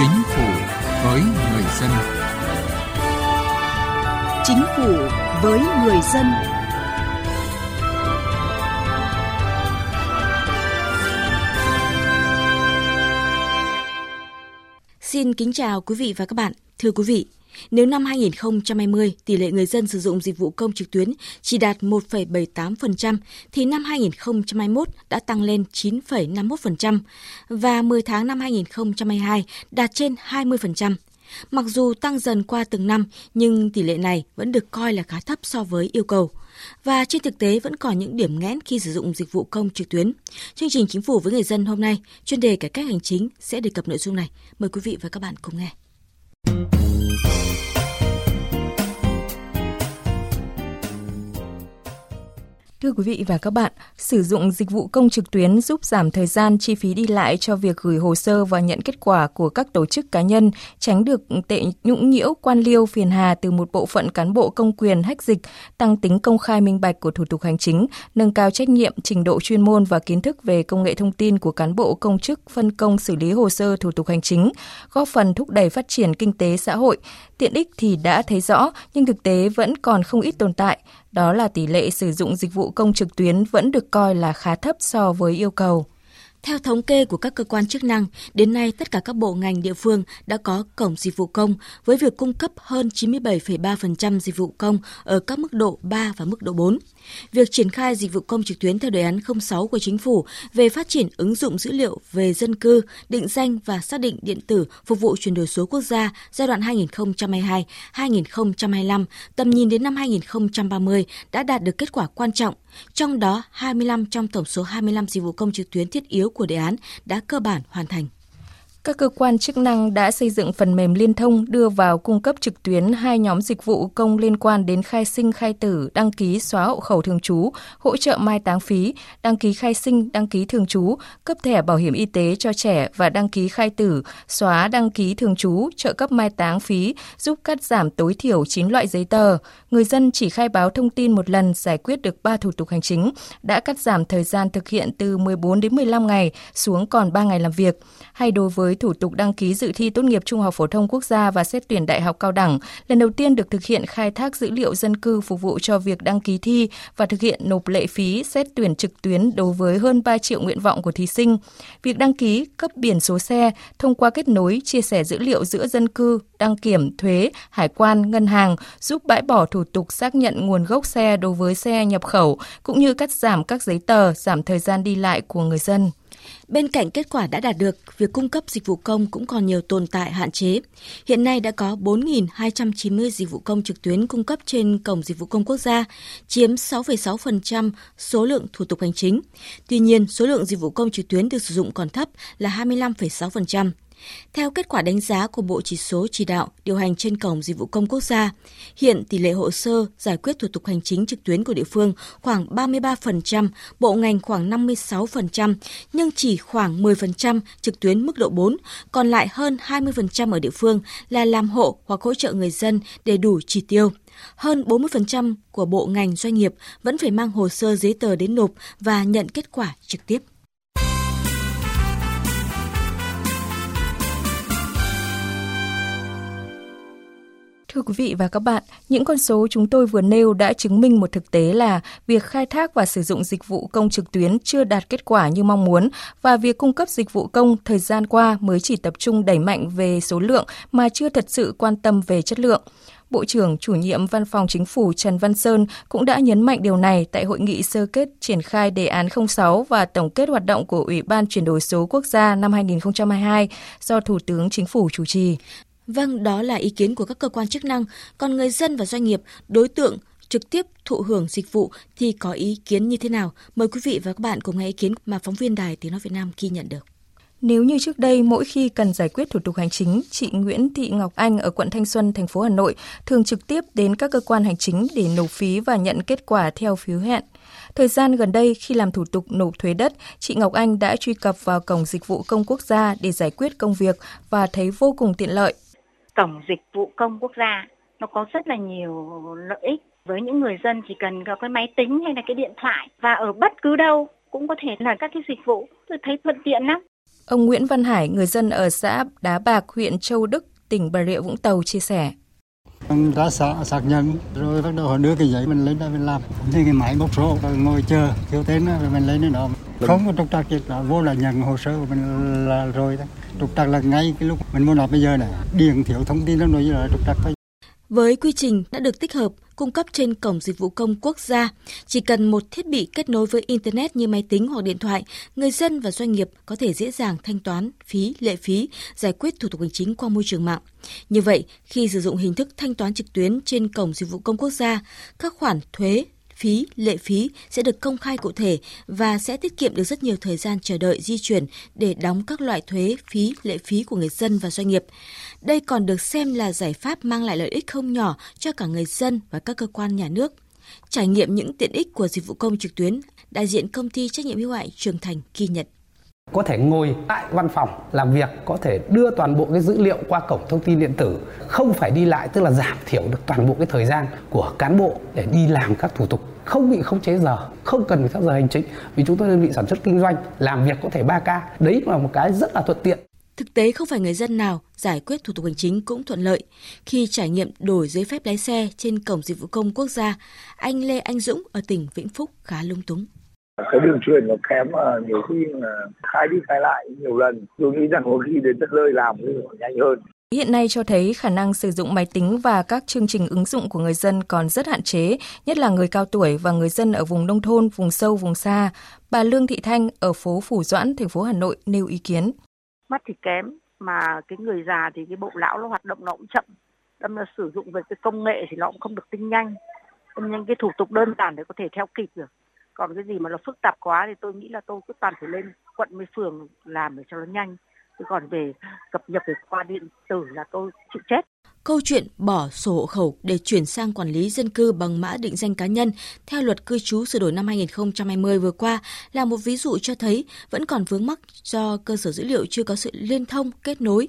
Chính phủ với người dân. Chính phủ với người dân. Xin kính chào quý vị và các bạn. Thưa quý vị, nếu năm 2020 tỷ lệ người dân sử dụng dịch vụ công trực tuyến chỉ đạt 1,78% thì năm 2021 đã tăng lên 9,51% và 10 tháng năm 2022 đạt trên 20%. Mặc dù tăng dần qua từng năm, nhưng tỷ lệ này vẫn được coi là khá thấp so với yêu cầu. Và trên thực tế vẫn còn những điểm nghẽn khi sử dụng dịch vụ công trực tuyến. Chương trình Chính phủ với người dân hôm nay, chuyên đề cải cách hành chính sẽ đề cập nội dung này. Mời quý vị và các bạn cùng nghe. Thưa quý vị và các bạn, sử dụng dịch vụ công trực tuyến giúp giảm thời gian chi phí đi lại cho việc gửi hồ sơ và nhận kết quả của các tổ chức cá nhân, tránh được tệ nhũng nhiễu quan liêu phiền hà từ một bộ phận cán bộ công quyền hách dịch, tăng tính công khai minh bạch của thủ tục hành chính, nâng cao trách nhiệm, trình độ chuyên môn và kiến thức về công nghệ thông tin của cán bộ công chức phân công xử lý hồ sơ thủ tục hành chính, góp phần thúc đẩy phát triển kinh tế xã hội. Tiện ích thì đã thấy rõ, nhưng thực tế vẫn còn không ít tồn tại đó là tỷ lệ sử dụng dịch vụ công trực tuyến vẫn được coi là khá thấp so với yêu cầu. Theo thống kê của các cơ quan chức năng, đến nay tất cả các bộ ngành địa phương đã có cổng dịch vụ công với việc cung cấp hơn 97,3% dịch vụ công ở các mức độ 3 và mức độ 4. Việc triển khai dịch vụ công trực tuyến theo đề án 06 của chính phủ về phát triển ứng dụng dữ liệu về dân cư, định danh và xác định điện tử phục vụ chuyển đổi số quốc gia giai đoạn 2022-2025, tầm nhìn đến năm 2030 đã đạt được kết quả quan trọng. Trong đó, 25 trong tổng số 25 dịch vụ công trực tuyến thiết yếu của đề án đã cơ bản hoàn thành. Các cơ quan chức năng đã xây dựng phần mềm liên thông đưa vào cung cấp trực tuyến hai nhóm dịch vụ công liên quan đến khai sinh khai tử, đăng ký xóa hộ khẩu thường trú, hỗ trợ mai táng phí, đăng ký khai sinh, đăng ký thường trú, cấp thẻ bảo hiểm y tế cho trẻ và đăng ký khai tử, xóa đăng ký thường trú, trợ cấp mai táng phí, giúp cắt giảm tối thiểu 9 loại giấy tờ. Người dân chỉ khai báo thông tin một lần giải quyết được 3 thủ tục hành chính, đã cắt giảm thời gian thực hiện từ 14 đến 15 ngày xuống còn 3 ngày làm việc. Hay đối với với thủ tục đăng ký dự thi tốt nghiệp trung học phổ thông quốc gia và xét tuyển đại học cao đẳng, lần đầu tiên được thực hiện khai thác dữ liệu dân cư phục vụ cho việc đăng ký thi và thực hiện nộp lệ phí xét tuyển trực tuyến đối với hơn 3 triệu nguyện vọng của thí sinh. Việc đăng ký, cấp biển số xe thông qua kết nối, chia sẻ dữ liệu giữa dân cư, đăng kiểm, thuế, hải quan, ngân hàng giúp bãi bỏ thủ tục xác nhận nguồn gốc xe đối với xe nhập khẩu cũng như cắt giảm các giấy tờ, giảm thời gian đi lại của người dân. Bên cạnh kết quả đã đạt được, việc cung cấp dịch vụ công cũng còn nhiều tồn tại hạn chế. Hiện nay đã có 4.290 dịch vụ công trực tuyến cung cấp trên Cổng Dịch vụ Công Quốc gia, chiếm 6,6% số lượng thủ tục hành chính. Tuy nhiên, số lượng dịch vụ công trực tuyến được sử dụng còn thấp là 25,6%. Theo kết quả đánh giá của Bộ Chỉ số Chỉ đạo điều hành trên Cổng Dịch vụ Công Quốc gia, hiện tỷ lệ hồ sơ giải quyết thủ tục hành chính trực tuyến của địa phương khoảng 33%, bộ ngành khoảng 56%, nhưng chỉ khoảng 10% trực tuyến mức độ 4, còn lại hơn 20% ở địa phương là làm hộ hoặc hỗ trợ người dân để đủ chỉ tiêu. Hơn 40% của bộ ngành doanh nghiệp vẫn phải mang hồ sơ giấy tờ đến nộp và nhận kết quả trực tiếp. Thưa quý vị và các bạn, những con số chúng tôi vừa nêu đã chứng minh một thực tế là việc khai thác và sử dụng dịch vụ công trực tuyến chưa đạt kết quả như mong muốn và việc cung cấp dịch vụ công thời gian qua mới chỉ tập trung đẩy mạnh về số lượng mà chưa thật sự quan tâm về chất lượng. Bộ trưởng chủ nhiệm Văn phòng Chính phủ Trần Văn Sơn cũng đã nhấn mạnh điều này tại hội nghị sơ kết triển khai đề án 06 và tổng kết hoạt động của Ủy ban chuyển đổi số quốc gia năm 2022 do Thủ tướng Chính phủ chủ trì. Vâng, đó là ý kiến của các cơ quan chức năng. Còn người dân và doanh nghiệp, đối tượng trực tiếp thụ hưởng dịch vụ thì có ý kiến như thế nào? Mời quý vị và các bạn cùng nghe ý kiến mà phóng viên Đài Tiếng Nói Việt Nam ghi nhận được. Nếu như trước đây mỗi khi cần giải quyết thủ tục hành chính, chị Nguyễn Thị Ngọc Anh ở quận Thanh Xuân, thành phố Hà Nội thường trực tiếp đến các cơ quan hành chính để nộp phí và nhận kết quả theo phiếu hẹn. Thời gian gần đây khi làm thủ tục nộp thuế đất, chị Ngọc Anh đã truy cập vào cổng dịch vụ công quốc gia để giải quyết công việc và thấy vô cùng tiện lợi cổng dịch vụ công quốc gia nó có rất là nhiều lợi ích với những người dân chỉ cần có cái máy tính hay là cái điện thoại và ở bất cứ đâu cũng có thể là các cái dịch vụ tôi thấy thuận tiện lắm Ông Nguyễn Văn Hải, người dân ở xã Đá Bạc, huyện Châu Đức, tỉnh Bà Rịa Vũng Tàu chia sẻ. Mình đã xác, xác nhận rồi bắt đầu họ đưa cái giấy mình lên đây mình làm. Thì cái máy bốc số ngồi chờ thiếu tên rồi mình lấy nó. Không có trục trặc gì đó, vô là nhận hồ sơ của mình là rồi đó. Trục trặc là ngay cái lúc mình muốn nộp bây giờ này, điền thiếu thông tin đó rồi là trục trặc thôi. Với quy trình đã được tích hợp, cung cấp trên Cổng Dịch vụ Công Quốc gia, chỉ cần một thiết bị kết nối với Internet như máy tính hoặc điện thoại, người dân và doanh nghiệp có thể dễ dàng thanh toán phí, lệ phí, giải quyết thủ tục hành chính qua môi trường mạng. Như vậy, khi sử dụng hình thức thanh toán trực tuyến trên Cổng Dịch vụ Công Quốc gia, các khoản thuế, phí, lệ phí sẽ được công khai cụ thể và sẽ tiết kiệm được rất nhiều thời gian chờ đợi di chuyển để đóng các loại thuế, phí, lệ phí của người dân và doanh nghiệp. Đây còn được xem là giải pháp mang lại lợi ích không nhỏ cho cả người dân và các cơ quan nhà nước. Trải nghiệm những tiện ích của dịch vụ công trực tuyến, đại diện công ty trách nhiệm hữu hạn Trường Thành ghi nhận có thể ngồi tại văn phòng làm việc có thể đưa toàn bộ cái dữ liệu qua cổng thông tin điện tử không phải đi lại tức là giảm thiểu được toàn bộ cái thời gian của cán bộ để đi làm các thủ tục không bị khống chế giờ không cần phải theo giờ hành chính vì chúng tôi đơn vị sản xuất kinh doanh làm việc có thể 3 ca. Đấy là một cái rất là thuận tiện. Thực tế không phải người dân nào giải quyết thủ tục hành chính cũng thuận lợi. Khi trải nghiệm đổi giấy phép lái xe trên cổng dịch vụ công quốc gia, anh Lê Anh Dũng ở tỉnh Vĩnh Phúc khá lung túng. Cái đường truyền nó kém mà nhiều khi là khai đi khai lại nhiều lần. Tôi nghĩ rằng có khi đến tận nơi làm thì nhanh hơn Hiện nay cho thấy khả năng sử dụng máy tính và các chương trình ứng dụng của người dân còn rất hạn chế, nhất là người cao tuổi và người dân ở vùng nông thôn, vùng sâu, vùng xa. Bà Lương Thị Thanh ở phố Phủ Doãn, thành phố Hà Nội nêu ý kiến. Mắt thì kém, mà cái người già thì cái bộ não nó hoạt động nó cũng chậm. Đâm là sử dụng về cái công nghệ thì nó cũng không được tinh nhanh. Tinh cái thủ tục đơn giản để có thể theo kịp được còn cái gì mà nó phức tạp quá thì tôi nghĩ là tôi cứ toàn phải lên quận với phường làm để cho nó nhanh còn về cập nhật về qua điện tử là tôi chịu chết Câu chuyện bỏ sổ hộ khẩu để chuyển sang quản lý dân cư bằng mã định danh cá nhân theo luật cư trú sửa đổi năm 2020 vừa qua là một ví dụ cho thấy vẫn còn vướng mắc do cơ sở dữ liệu chưa có sự liên thông, kết nối.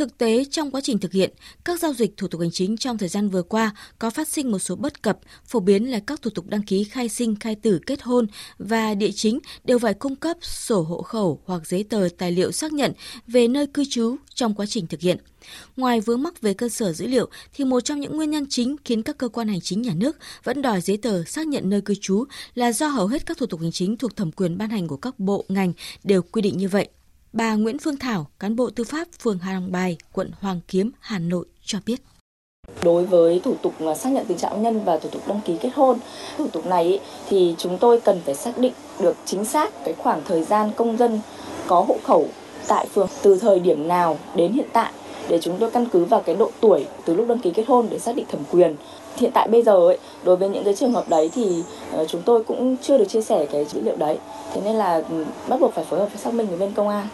Thực tế, trong quá trình thực hiện, các giao dịch thủ tục hành chính trong thời gian vừa qua có phát sinh một số bất cập, phổ biến là các thủ tục đăng ký khai sinh, khai tử, kết hôn và địa chính đều phải cung cấp sổ hộ khẩu hoặc giấy tờ tài liệu xác nhận về nơi cư trú trong quá trình thực hiện. Ngoài vướng mắc về cơ sở dữ liệu thì một trong những nguyên nhân chính khiến các cơ quan hành chính nhà nước vẫn đòi giấy tờ xác nhận nơi cư trú là do hầu hết các thủ tục hành chính thuộc thẩm quyền ban hành của các bộ ngành đều quy định như vậy. Bà Nguyễn Phương Thảo, cán bộ tư pháp phường Hà Long Bài, quận Hoàng Kiếm, Hà Nội cho biết. Đối với thủ tục xác nhận tình trạng nhân và thủ tục đăng ký kết hôn, thủ tục này thì chúng tôi cần phải xác định được chính xác cái khoảng thời gian công dân có hộ khẩu tại phường từ thời điểm nào đến hiện tại để chúng tôi căn cứ vào cái độ tuổi từ lúc đăng ký kết hôn để xác định thẩm quyền. Hiện tại bây giờ ấy, đối với những cái trường hợp đấy thì ờ, chúng tôi cũng chưa được chia sẻ cái dữ liệu đấy. Thế nên là bắt buộc phải phối hợp với xác minh với bên công an.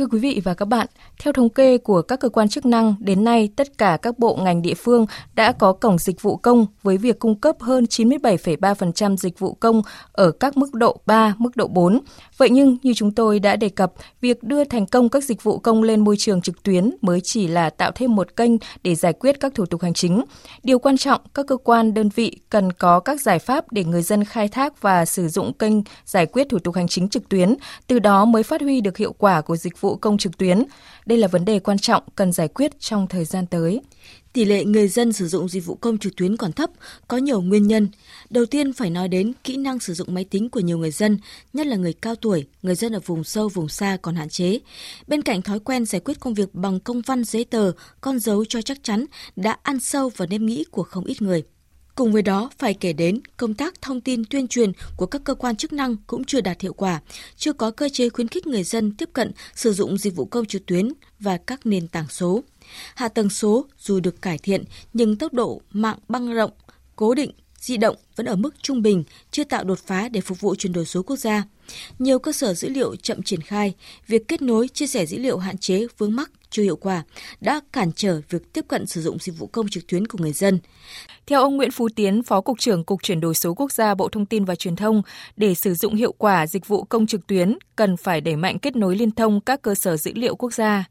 Thưa quý vị và các bạn, theo thống kê của các cơ quan chức năng, đến nay tất cả các bộ ngành địa phương đã có cổng dịch vụ công với việc cung cấp hơn 97,3% dịch vụ công ở các mức độ 3, mức độ 4. Vậy nhưng như chúng tôi đã đề cập, việc đưa thành công các dịch vụ công lên môi trường trực tuyến mới chỉ là tạo thêm một kênh để giải quyết các thủ tục hành chính. Điều quan trọng, các cơ quan đơn vị cần có các giải pháp để người dân khai thác và sử dụng kênh giải quyết thủ tục hành chính trực tuyến, từ đó mới phát huy được hiệu quả của dịch vụ công trực tuyến. Đây là vấn đề quan trọng cần giải quyết trong thời gian tới. Tỷ lệ người dân sử dụng dịch vụ công trực tuyến còn thấp, có nhiều nguyên nhân. Đầu tiên phải nói đến kỹ năng sử dụng máy tính của nhiều người dân, nhất là người cao tuổi, người dân ở vùng sâu, vùng xa còn hạn chế. Bên cạnh thói quen giải quyết công việc bằng công văn giấy tờ, con dấu cho chắc chắn đã ăn sâu vào nếp nghĩ của không ít người. Cùng với đó, phải kể đến công tác thông tin tuyên truyền của các cơ quan chức năng cũng chưa đạt hiệu quả, chưa có cơ chế khuyến khích người dân tiếp cận sử dụng dịch vụ công trực tuyến và các nền tảng số. Hạ tầng số dù được cải thiện nhưng tốc độ mạng băng rộng, cố định, di động vẫn ở mức trung bình, chưa tạo đột phá để phục vụ chuyển đổi số quốc gia. Nhiều cơ sở dữ liệu chậm triển khai, việc kết nối, chia sẻ dữ liệu hạn chế, vướng mắc chưa hiệu quả đã cản trở việc tiếp cận sử dụng dịch vụ công trực tuyến của người dân. Theo ông Nguyễn Phú Tiến, Phó Cục trưởng Cục Chuyển đổi số Quốc gia Bộ Thông tin và Truyền thông, để sử dụng hiệu quả dịch vụ công trực tuyến, cần phải đẩy mạnh kết nối liên thông các cơ sở dữ liệu quốc gia.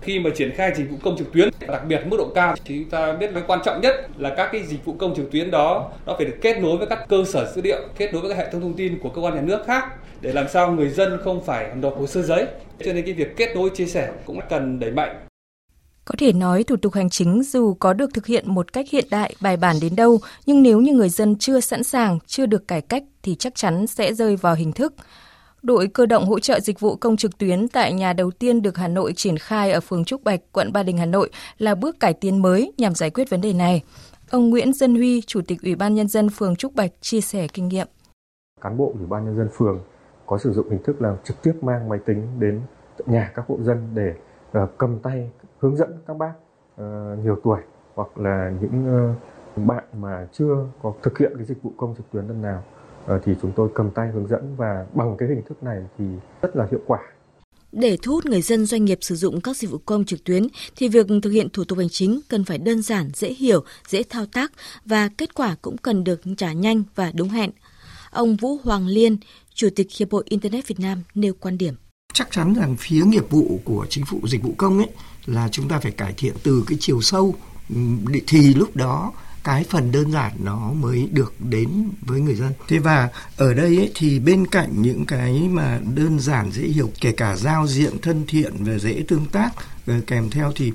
Khi mà triển khai dịch vụ công trực tuyến, đặc biệt mức độ cao thì chúng ta biết cái quan trọng nhất là các cái dịch vụ công trực tuyến đó nó phải được kết nối với các cơ sở dữ liệu, kết nối với các hệ thống thông tin của cơ quan nhà nước khác để làm sao người dân không phải nộp hồ sơ giấy. Cho nên cái việc kết nối chia sẻ cũng cần đẩy mạnh. Có thể nói thủ tục hành chính dù có được thực hiện một cách hiện đại, bài bản đến đâu, nhưng nếu như người dân chưa sẵn sàng, chưa được cải cách thì chắc chắn sẽ rơi vào hình thức. Đội cơ động hỗ trợ dịch vụ công trực tuyến tại nhà đầu tiên được Hà Nội triển khai ở phường Trúc Bạch, quận Ba Đình, Hà Nội là bước cải tiến mới nhằm giải quyết vấn đề này. Ông Nguyễn Dân Huy, Chủ tịch Ủy ban Nhân dân phường Trúc Bạch chia sẻ kinh nghiệm. Cán bộ Ủy ban Nhân dân phường có sử dụng hình thức là trực tiếp mang máy tính đến nhà các hộ dân để uh, cầm tay hướng dẫn các bác uh, nhiều tuổi hoặc là những uh, bạn mà chưa có thực hiện cái dịch vụ công trực tuyến lần nào thì chúng tôi cầm tay hướng dẫn và bằng cái hình thức này thì rất là hiệu quả. Để thu hút người dân doanh nghiệp sử dụng các dịch vụ công trực tuyến thì việc thực hiện thủ tục hành chính cần phải đơn giản, dễ hiểu, dễ thao tác và kết quả cũng cần được trả nhanh và đúng hẹn. Ông Vũ Hoàng Liên, Chủ tịch Hiệp hội Internet Việt Nam nêu quan điểm. Chắc chắn rằng phía nghiệp vụ của chính phủ dịch vụ công ấy là chúng ta phải cải thiện từ cái chiều sâu thì lúc đó cái phần đơn giản nó mới được đến với người dân. Thế và ở đây ấy, thì bên cạnh những cái mà đơn giản dễ hiểu kể cả giao diện thân thiện và dễ tương tác ờ, kèm theo thì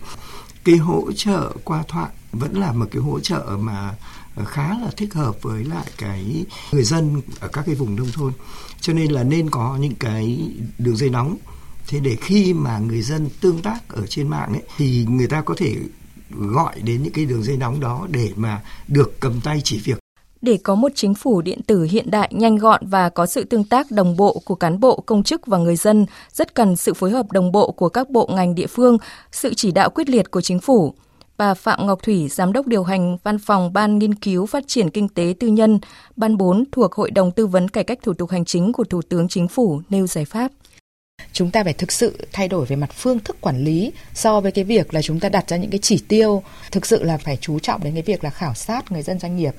cái hỗ trợ qua thoại vẫn là một cái hỗ trợ mà ờ, khá là thích hợp với lại cái người dân ở các cái vùng nông thôn cho nên là nên có những cái đường dây nóng thế để khi mà người dân tương tác ở trên mạng ấy thì người ta có thể gọi đến những cái đường dây nóng đó để mà được cầm tay chỉ việc. Để có một chính phủ điện tử hiện đại, nhanh gọn và có sự tương tác đồng bộ của cán bộ, công chức và người dân, rất cần sự phối hợp đồng bộ của các bộ ngành địa phương, sự chỉ đạo quyết liệt của chính phủ. Bà Phạm Ngọc Thủy, Giám đốc điều hành Văn phòng Ban Nghiên cứu Phát triển Kinh tế Tư nhân, Ban 4 thuộc Hội đồng Tư vấn Cải cách Thủ tục Hành chính của Thủ tướng Chính phủ nêu giải pháp chúng ta phải thực sự thay đổi về mặt phương thức quản lý so với cái việc là chúng ta đặt ra những cái chỉ tiêu. Thực sự là phải chú trọng đến cái việc là khảo sát người dân doanh nghiệp.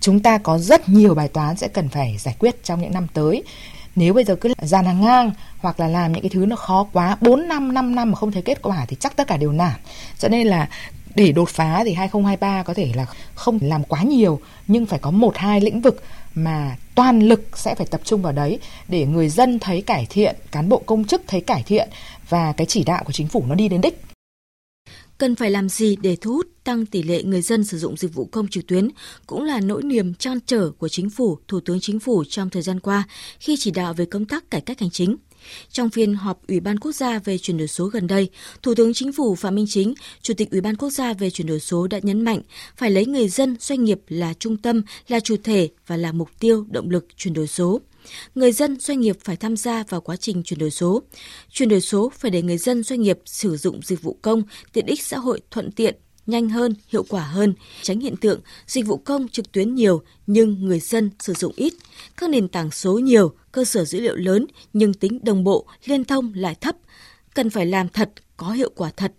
Chúng ta có rất nhiều bài toán sẽ cần phải giải quyết trong những năm tới. Nếu bây giờ cứ dàn hàng ngang hoặc là làm những cái thứ nó khó quá 4 năm 5 năm mà không thấy kết quả thì chắc tất cả đều nản. Cho nên là để đột phá thì 2023 có thể là không làm quá nhiều, nhưng phải có một, hai lĩnh vực mà toàn lực sẽ phải tập trung vào đấy để người dân thấy cải thiện, cán bộ công chức thấy cải thiện và cái chỉ đạo của chính phủ nó đi đến đích. Cần phải làm gì để thu hút tăng tỷ lệ người dân sử dụng dịch vụ công trực tuyến cũng là nỗi niềm trăn trở của chính phủ, Thủ tướng Chính phủ trong thời gian qua khi chỉ đạo về công tác cải cách hành chính. Trong phiên họp Ủy ban Quốc gia về chuyển đổi số gần đây, Thủ tướng Chính phủ Phạm Minh Chính, Chủ tịch Ủy ban Quốc gia về chuyển đổi số đã nhấn mạnh phải lấy người dân, doanh nghiệp là trung tâm, là chủ thể và là mục tiêu, động lực chuyển đổi số. Người dân, doanh nghiệp phải tham gia vào quá trình chuyển đổi số. Chuyển đổi số phải để người dân, doanh nghiệp sử dụng dịch vụ công, tiện ích xã hội thuận tiện, nhanh hơn, hiệu quả hơn, tránh hiện tượng dịch vụ công trực tuyến nhiều nhưng người dân sử dụng ít, các nền tảng số nhiều, cơ sở dữ liệu lớn nhưng tính đồng bộ, liên thông lại thấp. Cần phải làm thật, có hiệu quả thật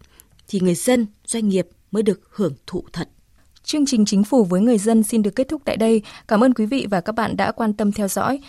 thì người dân, doanh nghiệp mới được hưởng thụ thật. Chương trình Chính phủ với người dân xin được kết thúc tại đây. Cảm ơn quý vị và các bạn đã quan tâm theo dõi.